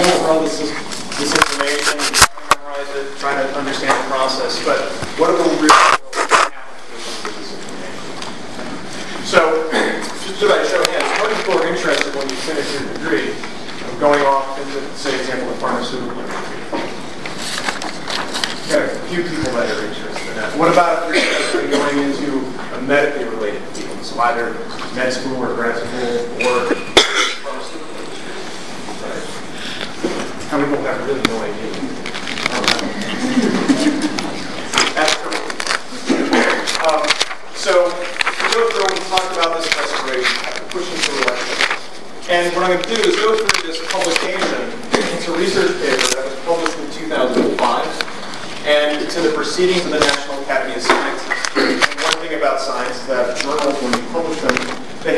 won't run this, this information, memorize it, try to understand the process, but what are the real of? So, just I show hands, how many people are interested when you finish your degree of going off into, say, example, the pharmaceutical industry? A few people that are interested in that. What about if you're going into a medically related field? So either med school or grad school or pharmaceutical industry. Right? How many people have really no idea? That's correct. Um, so, to go through, we talked about this restoration, pushing through election. And what I'm going to do is go through this publication. It's a research paper that was published in 2005 and it's in the Proceedings of the National Academy of Sciences. And one thing about science is that journals, when you publish them, they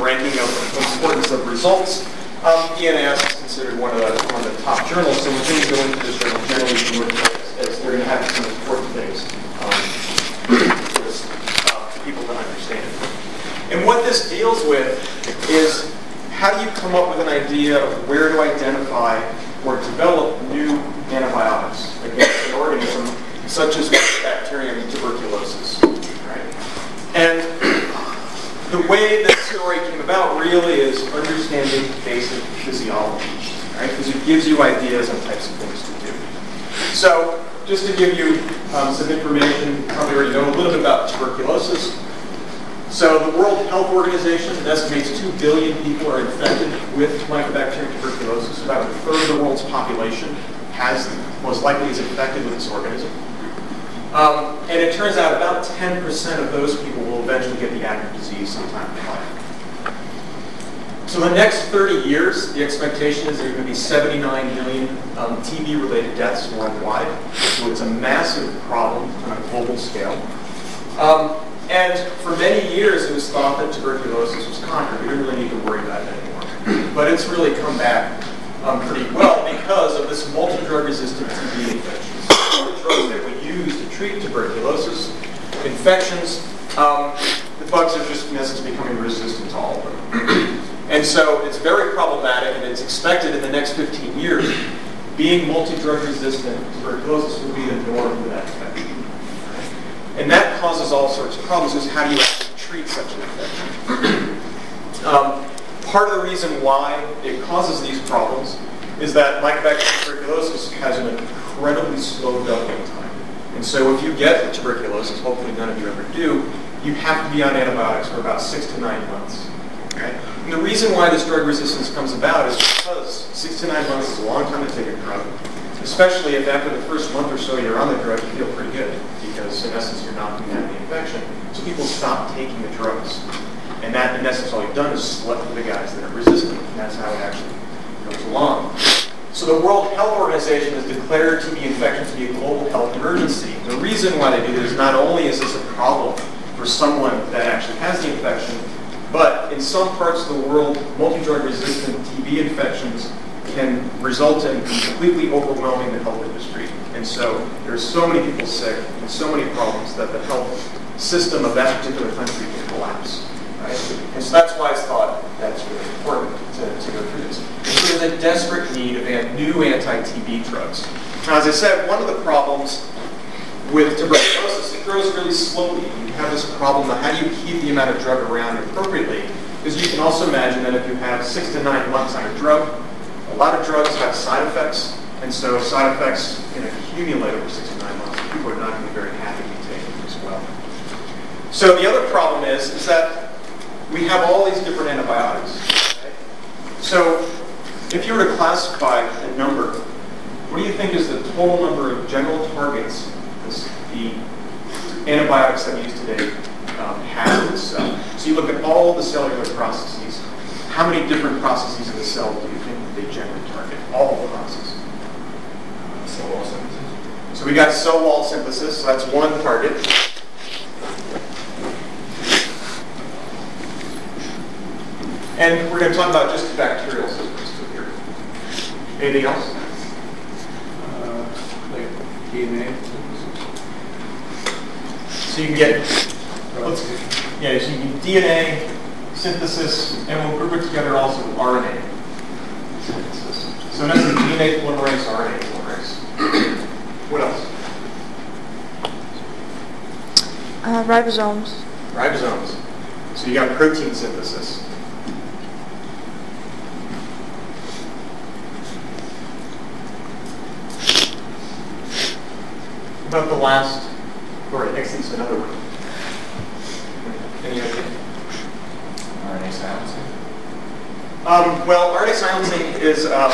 ranking of importance of results. Um, PNAS is considered one of, the, one of the top journals, so when things go into this journal, generally you would as they're going to have some important things um, uh, for people to understand. And what this deals with is how do you come up with an idea of where to identify or develop new antibiotics against an organism such as bacterium tuberculosis. Right? And the way this story came about really is understanding basic physiology, right? Because it gives you ideas on types of things to do. So, just to give you um, some information, probably already know a little bit about tuberculosis. So the World Health Organization estimates 2 billion people are infected with Mycobacterium tuberculosis. About a third of the world's population has, most likely is infected with this organism. Um, and it turns out about 10% of those people will eventually get the active disease sometime in life. So the next 30 years, the expectation is there are going to be 79 million um, TB-related deaths worldwide. So it's a massive problem on a global scale. Um, and for many years, it was thought that tuberculosis was conquered. We didn't really need to worry about it anymore. But it's really come back um, pretty well because of this multi-drug-resistant TB infections. Drugs that we use to treat tuberculosis infections, um, the bugs are just in essence becoming resistant to all of them. and so it's very problematic, and it's expected in the next 15 years, being multi-drug resistant tuberculosis will be the norm for that infection. And that causes all sorts of problems, is how do you treat such an infection? um, part of the reason why it causes these problems is that mycobacterium tuberculosis has an incredibly slow development time. And so if you get tuberculosis, hopefully none of you ever do, you have to be on antibiotics for about six to nine months. Okay? And the reason why this drug resistance comes about is because six to nine months is a long time to take a drug, especially if after the first month or so you're on the drug, you feel pretty good because in essence you're not going to have the infection. So people stop taking the drugs. And that, in essence, all you've done is select for the guys that are resistant. And that's how it actually goes along. So the World Health Organization has declared TB infection to be a global health emergency. The reason why they do this is not only is this a problem for someone that actually has the infection, but in some parts of the world, multi-drug resistant TB infections can result in completely overwhelming the health industry. And so there's so many people sick and so many problems that the health system of that particular country can collapse. Right? And so that's why it's thought that's really important to, to go through this. And so there's a desperate need of new anti-TB drugs. As I said, one of the problems with tuberculosis, it grows really slowly. You have this problem of how do you keep the amount of drug around appropriately? Because you can also imagine that if you have six to nine months on a drug, a lot of drugs have side effects, and so side effects can accumulate over six to nine months. People are not going to be very happy to take them as well. So the other problem is, is that we have all these different antibiotics. So if you were to classify a number, what do you think is the total number of general targets that the antibiotics that we use today um, have in the cell? So you look at all the cellular processes. How many different processes in the cell do you think they generally target? All the processes. Cell wall synthesis. So we got cell wall synthesis, so that's one target. And we're going to talk about just the bacterial systems here. Anything else? Uh, like DNA. So you can get, let's, yeah, so you can DNA synthesis, and we'll group it together also with RNA synthesis. So in essence, DNA polymerase, RNA polymerase. What else? Uh, ribosomes. Ribosomes. So you got protein synthesis. About the last, or actually it's another one. Any idea? RNA silencing. Um, well, RNA silencing is, um,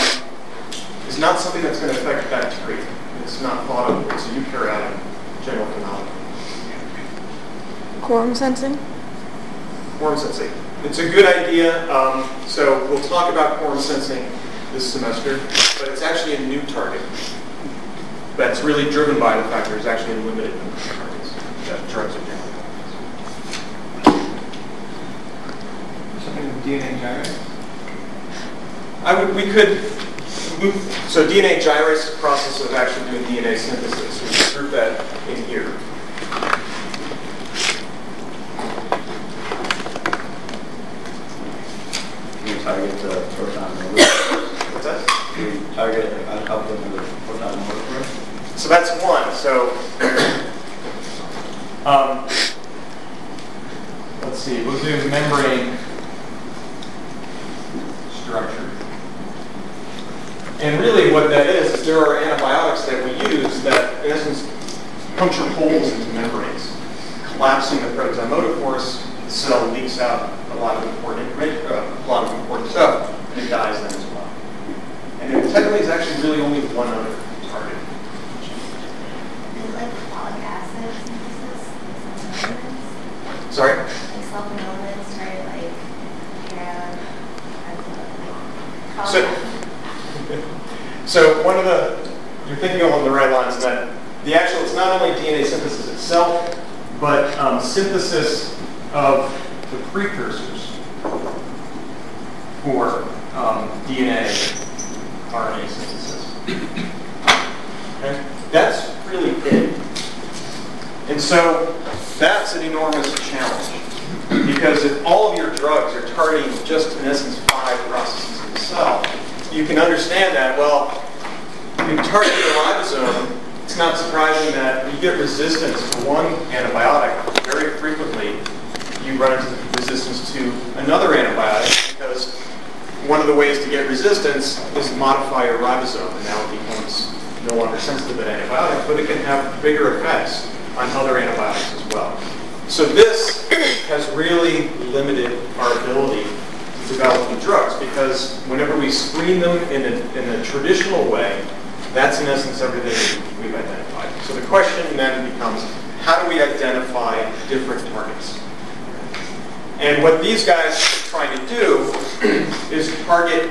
is not something that's going to affect bacteria. It's not thought of, it's a eukaryotic general phenomenon. Quorum sensing. Quorum sensing. It's a good idea. Um, so we'll talk about quorum sensing this semester, but it's actually a new target. That's really driven by the fact there's actually a limited number of targets that drugs are generally. Something with DNA gyrase? I would, we could, move- so DNA gyrase is the process of actually doing DNA synthesis. We could group that in here. You target the proton over. What's that? You target a couple of the proton over. So that's one. So, um, let's see, we'll do membrane structure. And really what that is, is there are antibiotics that we use that, in essence, puncture holes into membranes. Collapsing the protozomotophores, the cell leaks out a lot of important, uh, a lot of important stuff, and it dies then as well. And it technically is actually really only one other target. Is like folic acid synthesis, like sulfonates, Sorry? like sulfonates, right, like, yeah, like, So- So one of the, you're thinking along the right lines that the actual, it's not only DNA synthesis itself, but um, synthesis of the precursors for um, DNA RNA synthesis. Okay? That's really it. And so that's an enormous challenge. Because if all of your drugs are targeting just, in essence, five processes in the cell, you can understand that, well, you target the ribosome, it's not surprising that you get resistance to one antibiotic. Very frequently, you run into resistance to another antibiotic because one of the ways to get resistance is to modify your ribosome, and now it becomes no longer sensitive to antibiotics, but it can have bigger effects on other antibiotics well. So this has really limited our ability to develop new drugs because whenever we screen them in a, in a traditional way, that's in essence everything we've identified. So the question then becomes, how do we identify different targets? And what these guys are trying to do is target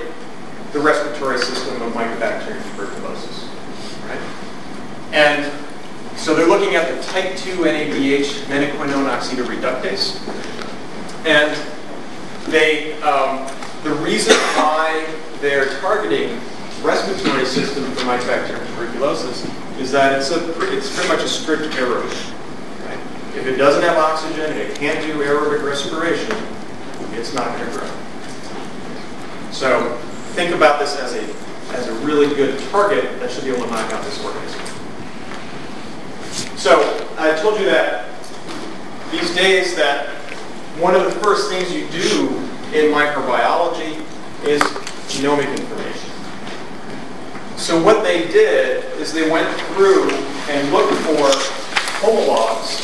the respiratory system of Mycobacterium tuberculosis. Right? And so they're looking at the type 2 NADH menaquinone oxidoreductase. And they, um, the reason why they're targeting respiratory system for Mycobacterium tuberculosis is that it's, a, it's pretty much a strict aerobic. Right? If it doesn't have oxygen and it can't do aerobic respiration, it's not going to grow. So think about this as a, as a really good target that should be able to knock out this organism. So I told you that these days that one of the first things you do in microbiology is genomic information. So what they did is they went through and looked for homologs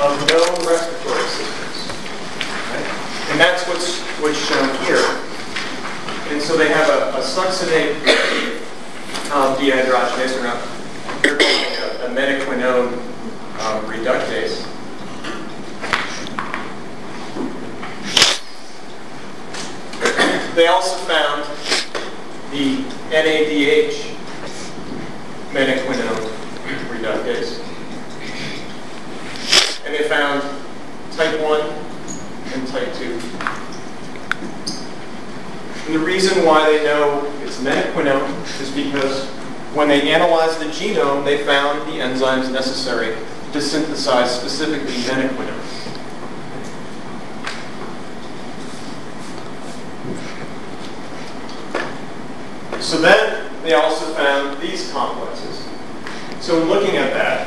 of known respiratory systems. right? And that's what's, what's shown here. And so they have a, a succinate um, dehydrogenase, or not, menaquinone um, reductase. They also found the NADH menaquinone reductase. And they found type 1 and type 2. And the reason why they know it's menaquinone is because when they analyzed the genome, they found the enzymes necessary to synthesize specifically menaquinone. So then they also found these complexes. So in looking at that,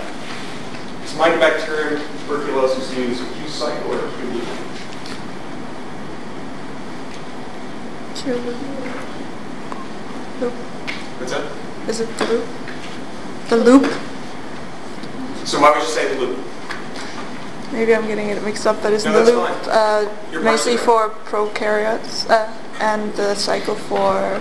is Mycobacterium tuberculosis use a Q cycle or a Q loop? Q. Loop. What's that? Is it the loop? The loop? So why would you say the loop? Maybe I'm getting it mixed up, but isn't No, the loop uh, mostly for prokaryotes uh, and the cycle for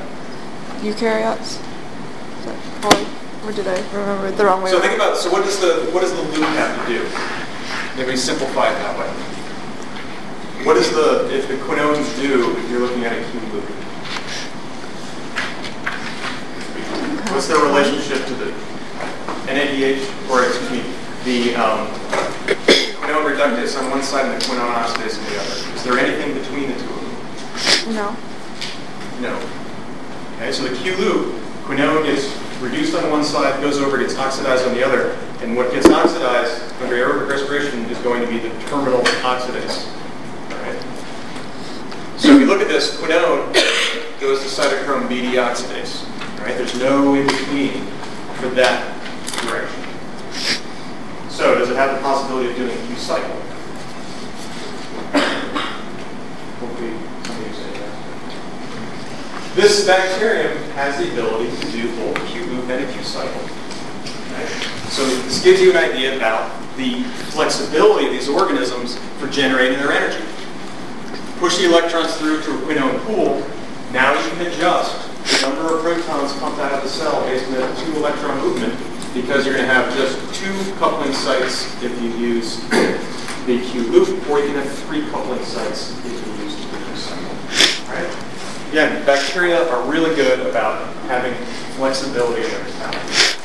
eukaryotes? Is that- Or, or did I remember it the wrong way? So think about, so what does the, what does the loop have to do? Maybe simplify it that way. What does the, if the quinones do if you're looking at a Q loop? What's their relationship to the NADH, or excuse me, the um, quinone reductase on one side and the quinone oxidase on the other? Is there anything between the two of them? No. No. Okay, so the Q loop, quinone gets reduced on one side, goes over, gets oxidized on the other, and what gets oxidized under aerobic respiration is going to be the terminal oxidase. So if you look at this, quinone goes to cytochrome B deoxidase. Right? There's no in between for that direction. So does it have the possibility of doing a Q cycle? This bacterium has the ability to do both a Q loop and a Q cycle. Right? So this gives you an idea about the flexibility of these organisms for generating their energy. Push the electrons through to a quinone pool. Now you can adjust number of protons pumped out of the cell based on the two electron movement because you're going to have just two coupling sites if you use the Q loop, or you can have three coupling sites if you use the Q cycle. Right? Again, bacteria are really good about having flexibility in their metabolism.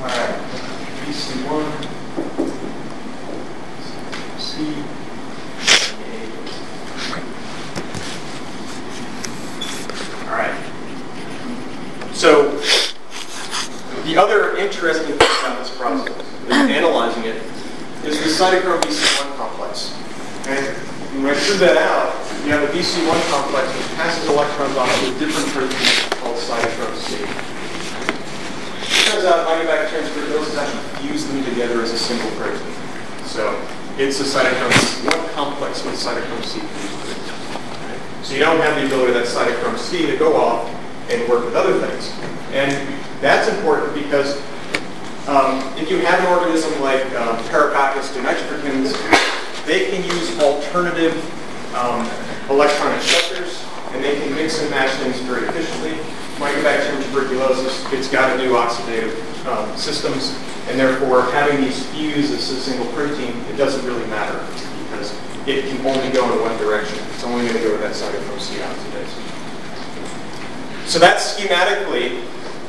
All right, BC1, C, All right. So the other interesting thing about this process, analyzing it, is the cytochrome BC1 complex. And when I drew that out, you have a BC1 complex which passes electrons off to a different protein called cytochrome C. It Turns out Mycobacterium tuberculosis actually fuse them together as a single protein. So it's a cytochrome C1 complex with cytochrome C? So you don't have the ability of that cytochrome C to go off and work with other things. And that's important because um, if you have an organism like um, Parapaccus dinitrophorans, they can use alternative um, electron acceptors, and they can mix and match things very efficiently. Mycobacterium tuberculosis, it's got to do oxidative um, systems, and therefore having these fuse as a single protein, it doesn't really matter because it can only go in one direction. It's only going to go to that cytochrome C oxidase. So that's schematically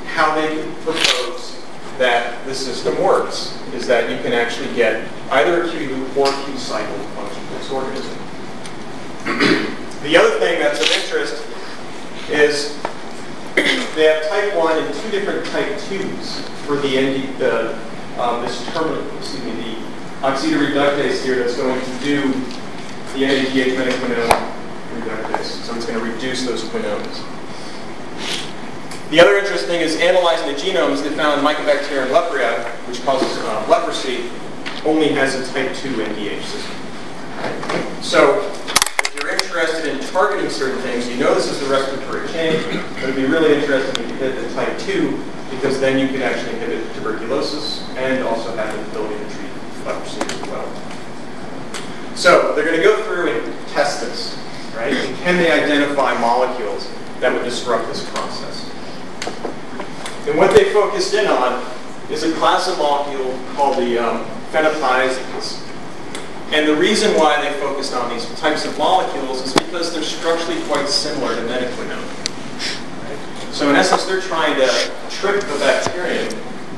how they propose that the system works, is that you can actually get either a Q loop or a Q cycle function of this organism. the other thing that's of interest is they have type 1 and two different type 2s for the, ND, the um, this terminal, excuse me, the oxidoreductase here that's going to do the NADH metaquinone reductase. So it's going to reduce those quinones. The other interesting thing is analyzing the genomes, they found Mycobacterium leprae, which causes uh, leprosy, only has a type 2 NDH system. So if you're interested in targeting certain things, you know this is the respiratory chain, but it'd be really interesting if you hit the type 2, because then you could actually inhibit tuberculosis and also have the ability to treat leprosy as well. So they're going to go through and test this, right? And can they identify molecules that would disrupt this process? And what they focused in on is a class of molecule called the um, phenothiazines. And the reason why they focused on these types of molecules is because they're structurally quite similar to metaquinone. So in essence, they're trying to trick the bacterium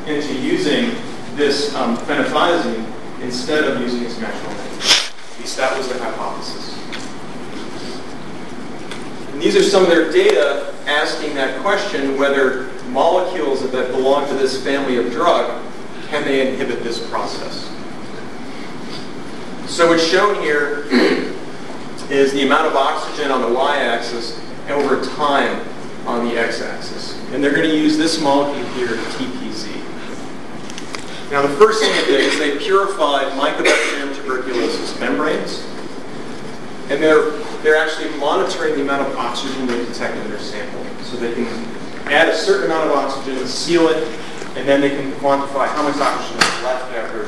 into using this um, phenothiazine instead of using its natural name. At least that was the hypothesis. And these are some of their data asking that question whether molecules that belong to this family of drug, can they inhibit this process? So what's shown here is the amount of oxygen on the y-axis over time on the x-axis. And they're going to use this molecule here, TPZ. Now, the first thing they did is they purified Mycobacterium tuberculosis membranes, and they're, they're actually monitoring the amount of oxygen they detect in their sample. So they can add a certain amount of oxygen, seal it, and then they can quantify how much oxygen is left after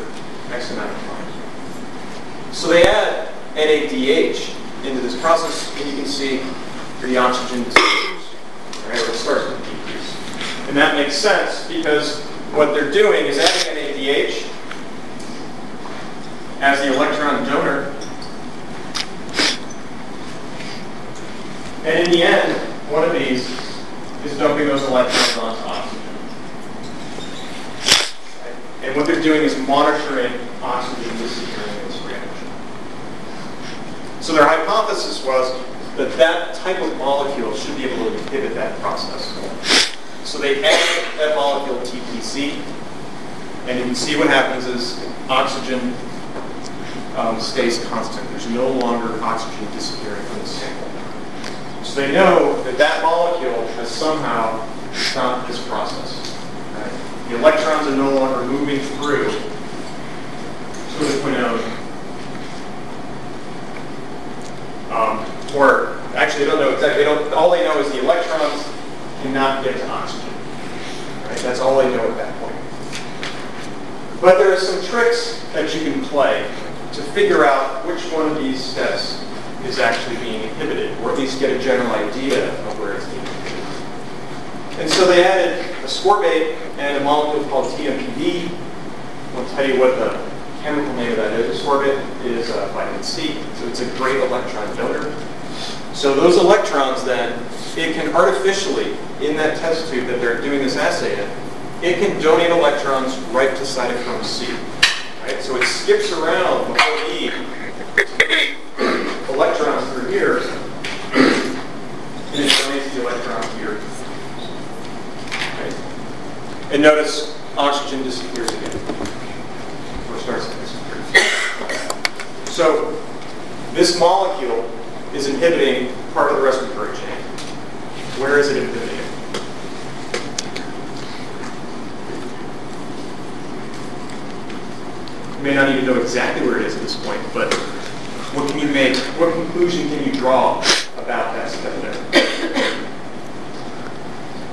X amount of time. So they add NADH into this process, and you can see the oxygen disappears, right? It starts to decrease. And that makes sense because what they're doing is adding NADH as the electron donor. And in the end, one of these is dumping those electrons onto oxygen. And what they're doing is monitoring oxygen disappearing in this reaction. So their hypothesis was that that type of molecule should be able to inhibit that process. So they add that molecule TPC, and you can see what happens is oxygen um, stays constant. There's no longer oxygen disappearing from the sample. So they know that that molecule has somehow stopped this process. right? The electrons are no longer moving through to the quinone. Um, or actually, they don't know exactly. They don't, all they know is the electrons cannot get to oxygen. Right? That's all they know at that point. But there are some tricks that you can play to figure out which one of these steps is actually being inhibited, or at least get a general idea of where it's being inhibited. And so they added a scorbate and a molecule called TMPD. I'll tell you what the chemical name of that is. Ascorbate is uh, vitamin C, so it's a great electron donor. So those electrons then, it can artificially, in that test tube that they're doing this assay in, it can donate electrons right to cytochrome C. Right? So it skips around the whole E electrons through here, and it donates the electron here. Right? And notice oxygen disappears again, or starts to disappear. So this molecule is inhibiting part of the respiratory chain. Where is it inhibiting it? You may not even know exactly where it is at this point, but what can you make, what conclusion can you draw about that step there?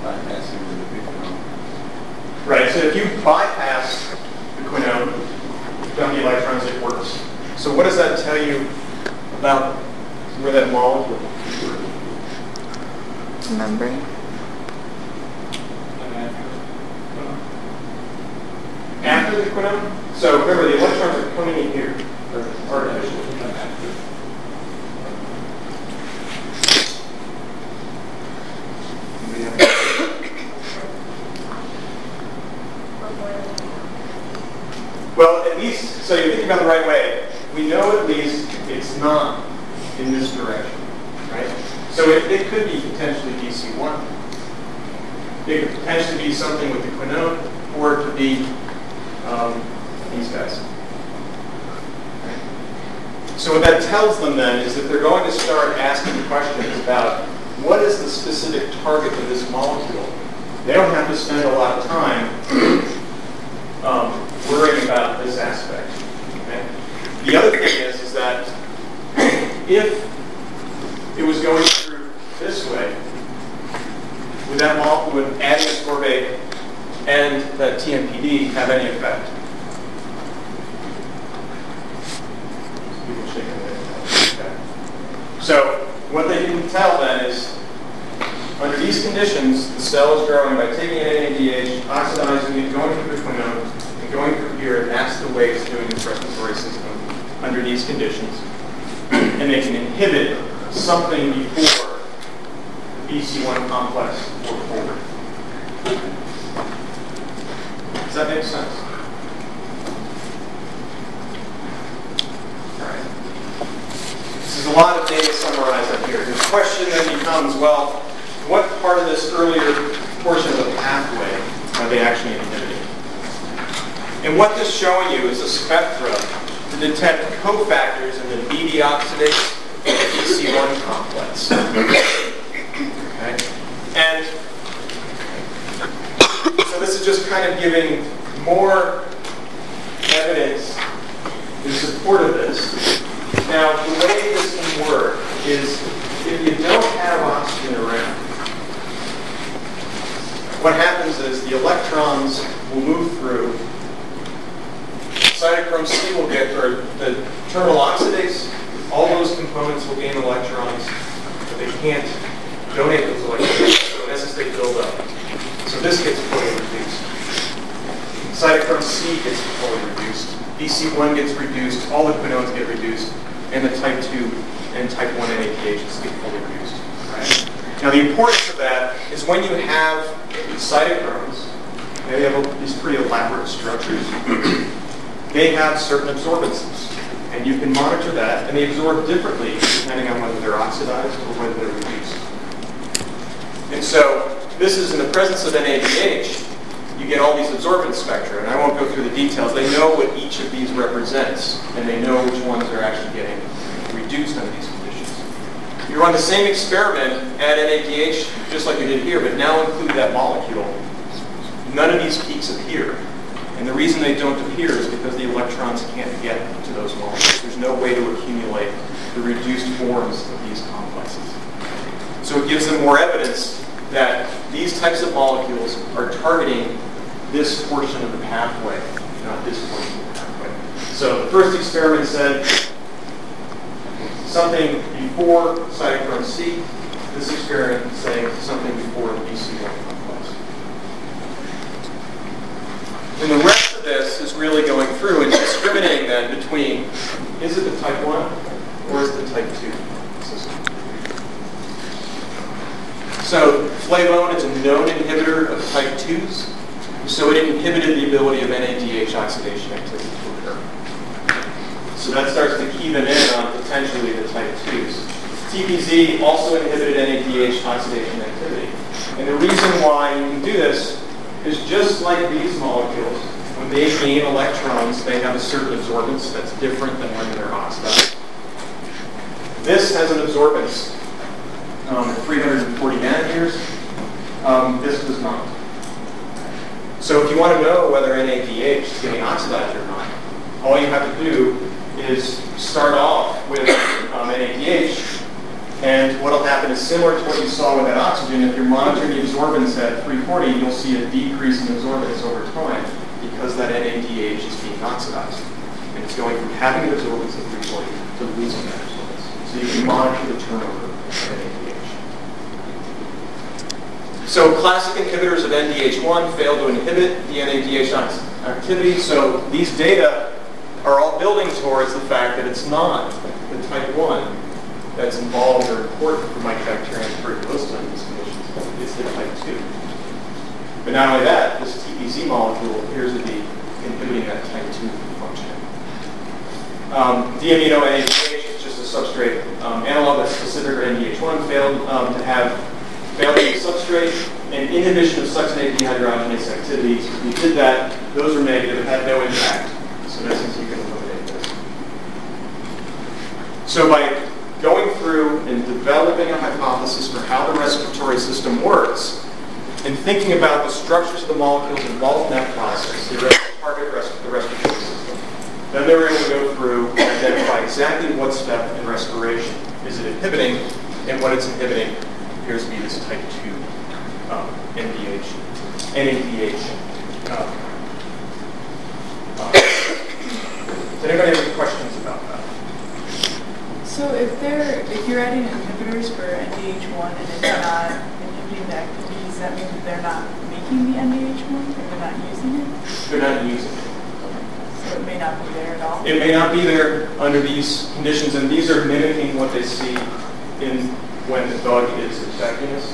Bypassing the big. Right, so if you bypass the quinone, dump the electrons, it works. So what does that tell you about where that molecule is? Membrane. After the quinone? So remember, the electrons are coming in here, they're Well, at least, so you're thinking about the right way. We know at least it's not in this direction, right? So it, it could be potentially DC1. It could potentially be something with the quinone, or it could be um, these guys. So what that tells them then is that they're going to start asking questions about what is the specific target of this molecule. They don't have to spend a lot of time um, worrying about this aspect. okay? The other thing is, is that if it was going through this way, would that molecule, would adding ascorbate and that TMPD have any effect? People shaking their heads. Okay. So what they can tell then is, under these conditions, the cell is growing by taking in NADH, oxidizing it, going through the quinone, and going through here, and that's the way it's doing its respiratory system under these conditions. And they can inhibit something before the BC1 complex or forward. Does that make sense? All right. This is a lot of data summarized up here. The question then becomes, well, this earlier portion of the pathway are they actually inhibiting? And what this is showing you is a spectra to detect cofactors in the BD oxidase and BC1 complex. Okay? And so this is just kind of giving more evidence in support of this. Now, the way this can work is if you don't have oxygen around, what happens is the electrons will move through. Cytochrome C will get, or the terminal oxidase, all those components will gain electrons, but they can't donate those electrons. So in essence, they build up. So this gets fully reduced. Cytochrome C gets fully reduced. BC1 gets reduced. All the quinones get reduced. And the type 2 and type 1 NADHs get fully reduced. Right? Now the importance of that is when you have cytochromes, they have these pretty elaborate structures. they have certain absorbances. And you can monitor that, and they absorb differently depending on whether they're oxidized or whether they're reduced. And so this is in the presence of NADH, you get all these absorbance spectra, and I won't go through the details. They know what each of these represents, and they know which ones are actually getting reduced under these. You run the same experiment at NADH, just like you did here, but now include that molecule. None of these peaks appear. And the reason they don't appear is because the electrons can't get to those molecules. There's no way to accumulate the reduced forms of these complexes. So it gives them more evidence that these types of molecules are targeting this portion of the pathway, not this portion of the pathway. So the first experiment said something before cytochrome C. This experiment is saying something before the BC1 complex. And the rest of this is really going through and discriminating then between is it the type 1 or is it the type 2 system. So flavone is a known inhibitor of type 2s, so it inhibited the ability of NADH oxidation activity. So that starts to key them in on potentially the type 2s. TPZ also inhibited NADH oxidation activity. And the reason why you can do this is just like these molecules, when they gain electrons, they have a certain absorbance that's different than when they're oxidized. This has an absorbance um, at 340 nanometers. Um, this does not. So if you want to know whether NADH is getting oxidized or not, all you have to do is start off with um, NADH, and what will happen is similar to what you saw with that oxygen. If you're monitoring the absorbance at 340, you'll see a decrease in absorbance over time because that NADH is being oxidized. And it's going from having an absorbance at 340 to losing that absorbance. So you can monitor the turnover of NADH. So classic inhibitors of NDH1 fail to inhibit the NADH activity. So these data building towards the fact that it's not the type 1 that's involved or important for mycobacterium tuberculosis conditions. It's the type 2. But not only that, this TPZ molecule appears to be inhibiting that type 2 function. Um, NADH is just a substrate um, analog that's specific for NDH1 failed um, to have failed to be substrate and inhibition of succinate dehydrogenase activities. If you did that, those were negative, It had no impact. So in essence, you can. So by going through and developing a hypothesis for how the respiratory system works, and thinking about the structures of the molecules involved in that process, the target the respiratory system, then they were able to go through and identify exactly what step in respiration is it inhibiting, and what it's inhibiting appears to be this type 2 um, NDH, NADH. Um, uh, does anybody have any questions? So if they're if you're adding inhibitors for NDH1 and it's not inhibiting the activity, does that mean that they're not making the NDH1 or they're not using it? They're not using it. So it may not be there at all. It may not be there under these conditions, and these are mimicking what they see in when the dog is infecting us.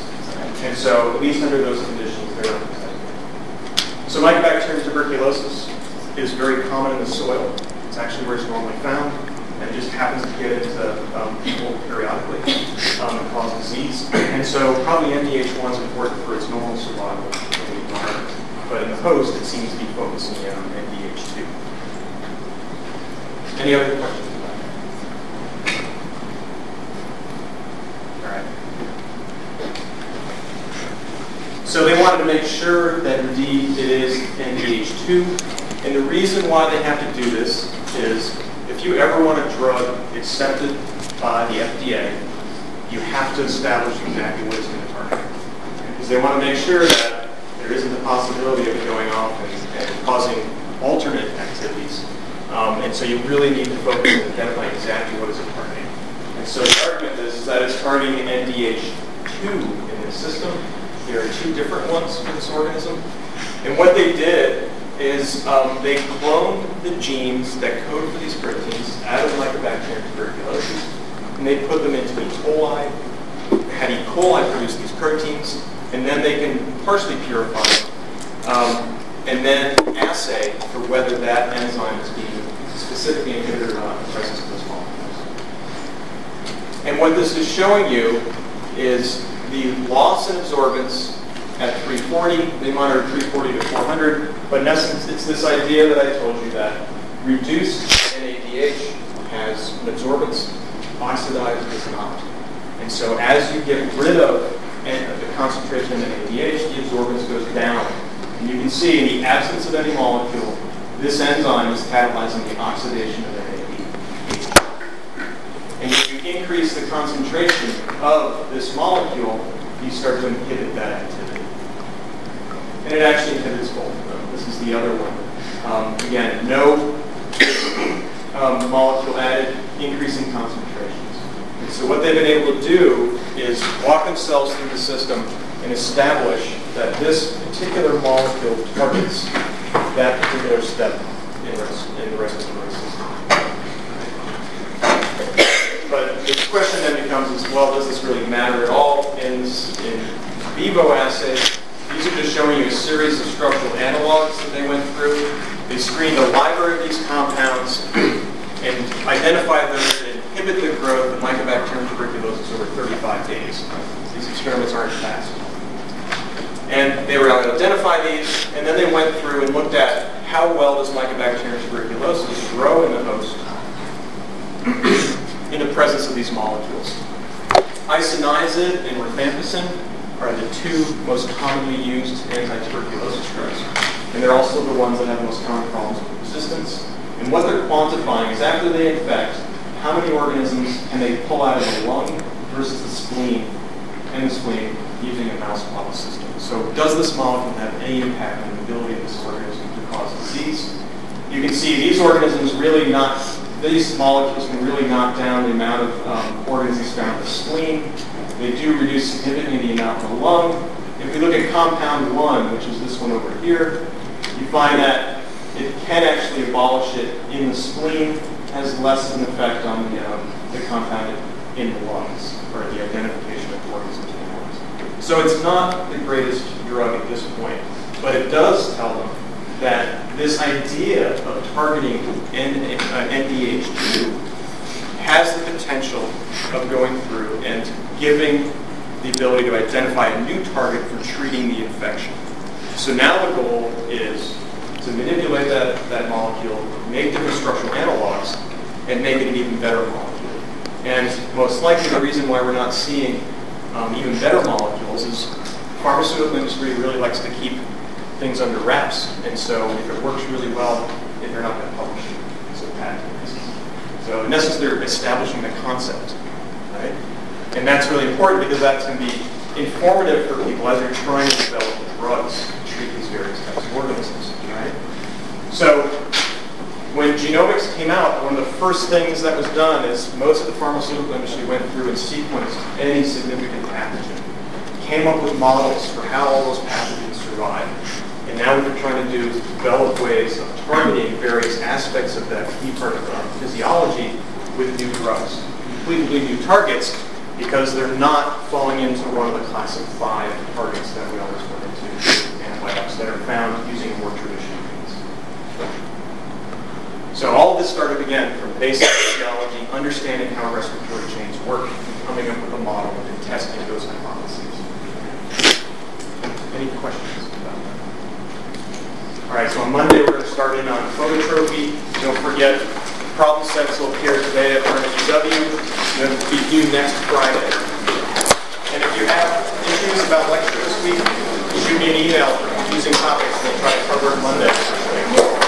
And so, at least under those conditions, they're infected. So mycobacterium tuberculosis is very common in the soil. It's actually where it's normally found and just happens to get into um, people periodically um, and cause disease. And so probably NDH1 is important for its normal survival in the environment. But in the host, it seems to be focusing in on NDH2. Any other questions about that? All right. So they wanted to make sure that indeed it is NDH2. And the reason why they have to do this is if you ever want a drug accepted by the FDA, you have to establish exactly what it's going to target. Because they want to make sure that there isn't the possibility of it going off and, and causing alternate activities. Um, and so you really need to focus on identifying exactly what is it targeting. And so the argument is, is that it's targeting NDH2 in this system. There are two different ones for this organism. And what they did is um, they cloned the genes that code for these proteins out of Mycobacterium tuberculosis, and they put them into E. coli, had E. coli produce these proteins, and then they can partially purify them, um, and then assay for whether that enzyme is being specifically inhibited or not in the presence of those molecules. And what this is showing you is the loss in absorbance at 340. They monitor 340 to 400, but in essence, it's this idea that I told you that reduced NADH has an absorbance, oxidized does not. And so as you get rid of the concentration of NADH, the absorbance goes down. And you can see in the absence of any molecule, this enzyme is catalyzing the oxidation of NADH. And if you increase the concentration of this molecule, you start to inhibit that activity. And it actually inhibits both of them. This is the other one. Um, again, no um, molecule added, increasing concentrations. And so what they've been able to do is walk themselves through the system and establish that this particular molecule targets that particular step in, res- in the respiratory system. But the question then becomes is, well, does this really matter at all in, in vivo assays? These are just showing you a series of structural analogs that they went through. They screened a library of these compounds and identified those that inhibit the growth of Mycobacterium tuberculosis over 35 days. These experiments aren't fast. And they were able to identify these, and then they went through and looked at how well does Mycobacterium tuberculosis grow in the host in the presence of these molecules. Isoniazid and rifampicin are the two most commonly used anti-tuberculosis drugs. And they're also the ones that have the most common problems with resistance. And what they're quantifying is after they infect, how many organisms can they pull out of the lung versus the spleen and the spleen using a mouse model system. So does this molecule have any impact on the ability of this organism to cause disease? You can see these organisms really not, these molecules can really knock down the amount of um, organisms found in the spleen. They do reduce significantly the amount in the lung. If we look at compound one, which is this one over here, you find that it can actually abolish it in the spleen, has less of an effect on the, um, the compound in the lungs, or the identification of organisms the lungs. So it's not the greatest drug at this point, but it does tell them that this idea of targeting N- uh, NDH2 has the potential of going through and giving the ability to identify a new target for treating the infection. So now the goal is to manipulate that, that molecule, make different structural analogs, and make it an even better molecule. And most likely the reason why we're not seeing um, even better molecules is pharmaceutical industry really likes to keep things under wraps. And so if it works really well, they're not going to publish it. So. So in essence, they're establishing the concept, right? And that's really important because going to be informative for people as they're trying to develop drugs to treat these various types of organisms, right? So when genomics came out, one of the first things that was done is most of the pharmaceutical industry went through and sequenced any significant pathogen, came up with models for how all those pathogens survive. And now what they're trying to do is develop ways of targeting various aspects of that key part of physiology with new drugs, completely new targets, because they're not falling into one of the classic five targets that we always run into antibiotics that are found using more traditional means. So all this started again from basic physiology, understanding how respiratory chains work, and coming up with a model and testing those hypotheses. Any questions about that? All right, so on Monday we're going to start in on phototrophy. Don't forget, Problem sets will appear today at RNGW, and will be due next Friday. And if you have issues about lecture this week, shoot me an email using topics, and we'll try to cover it Monday.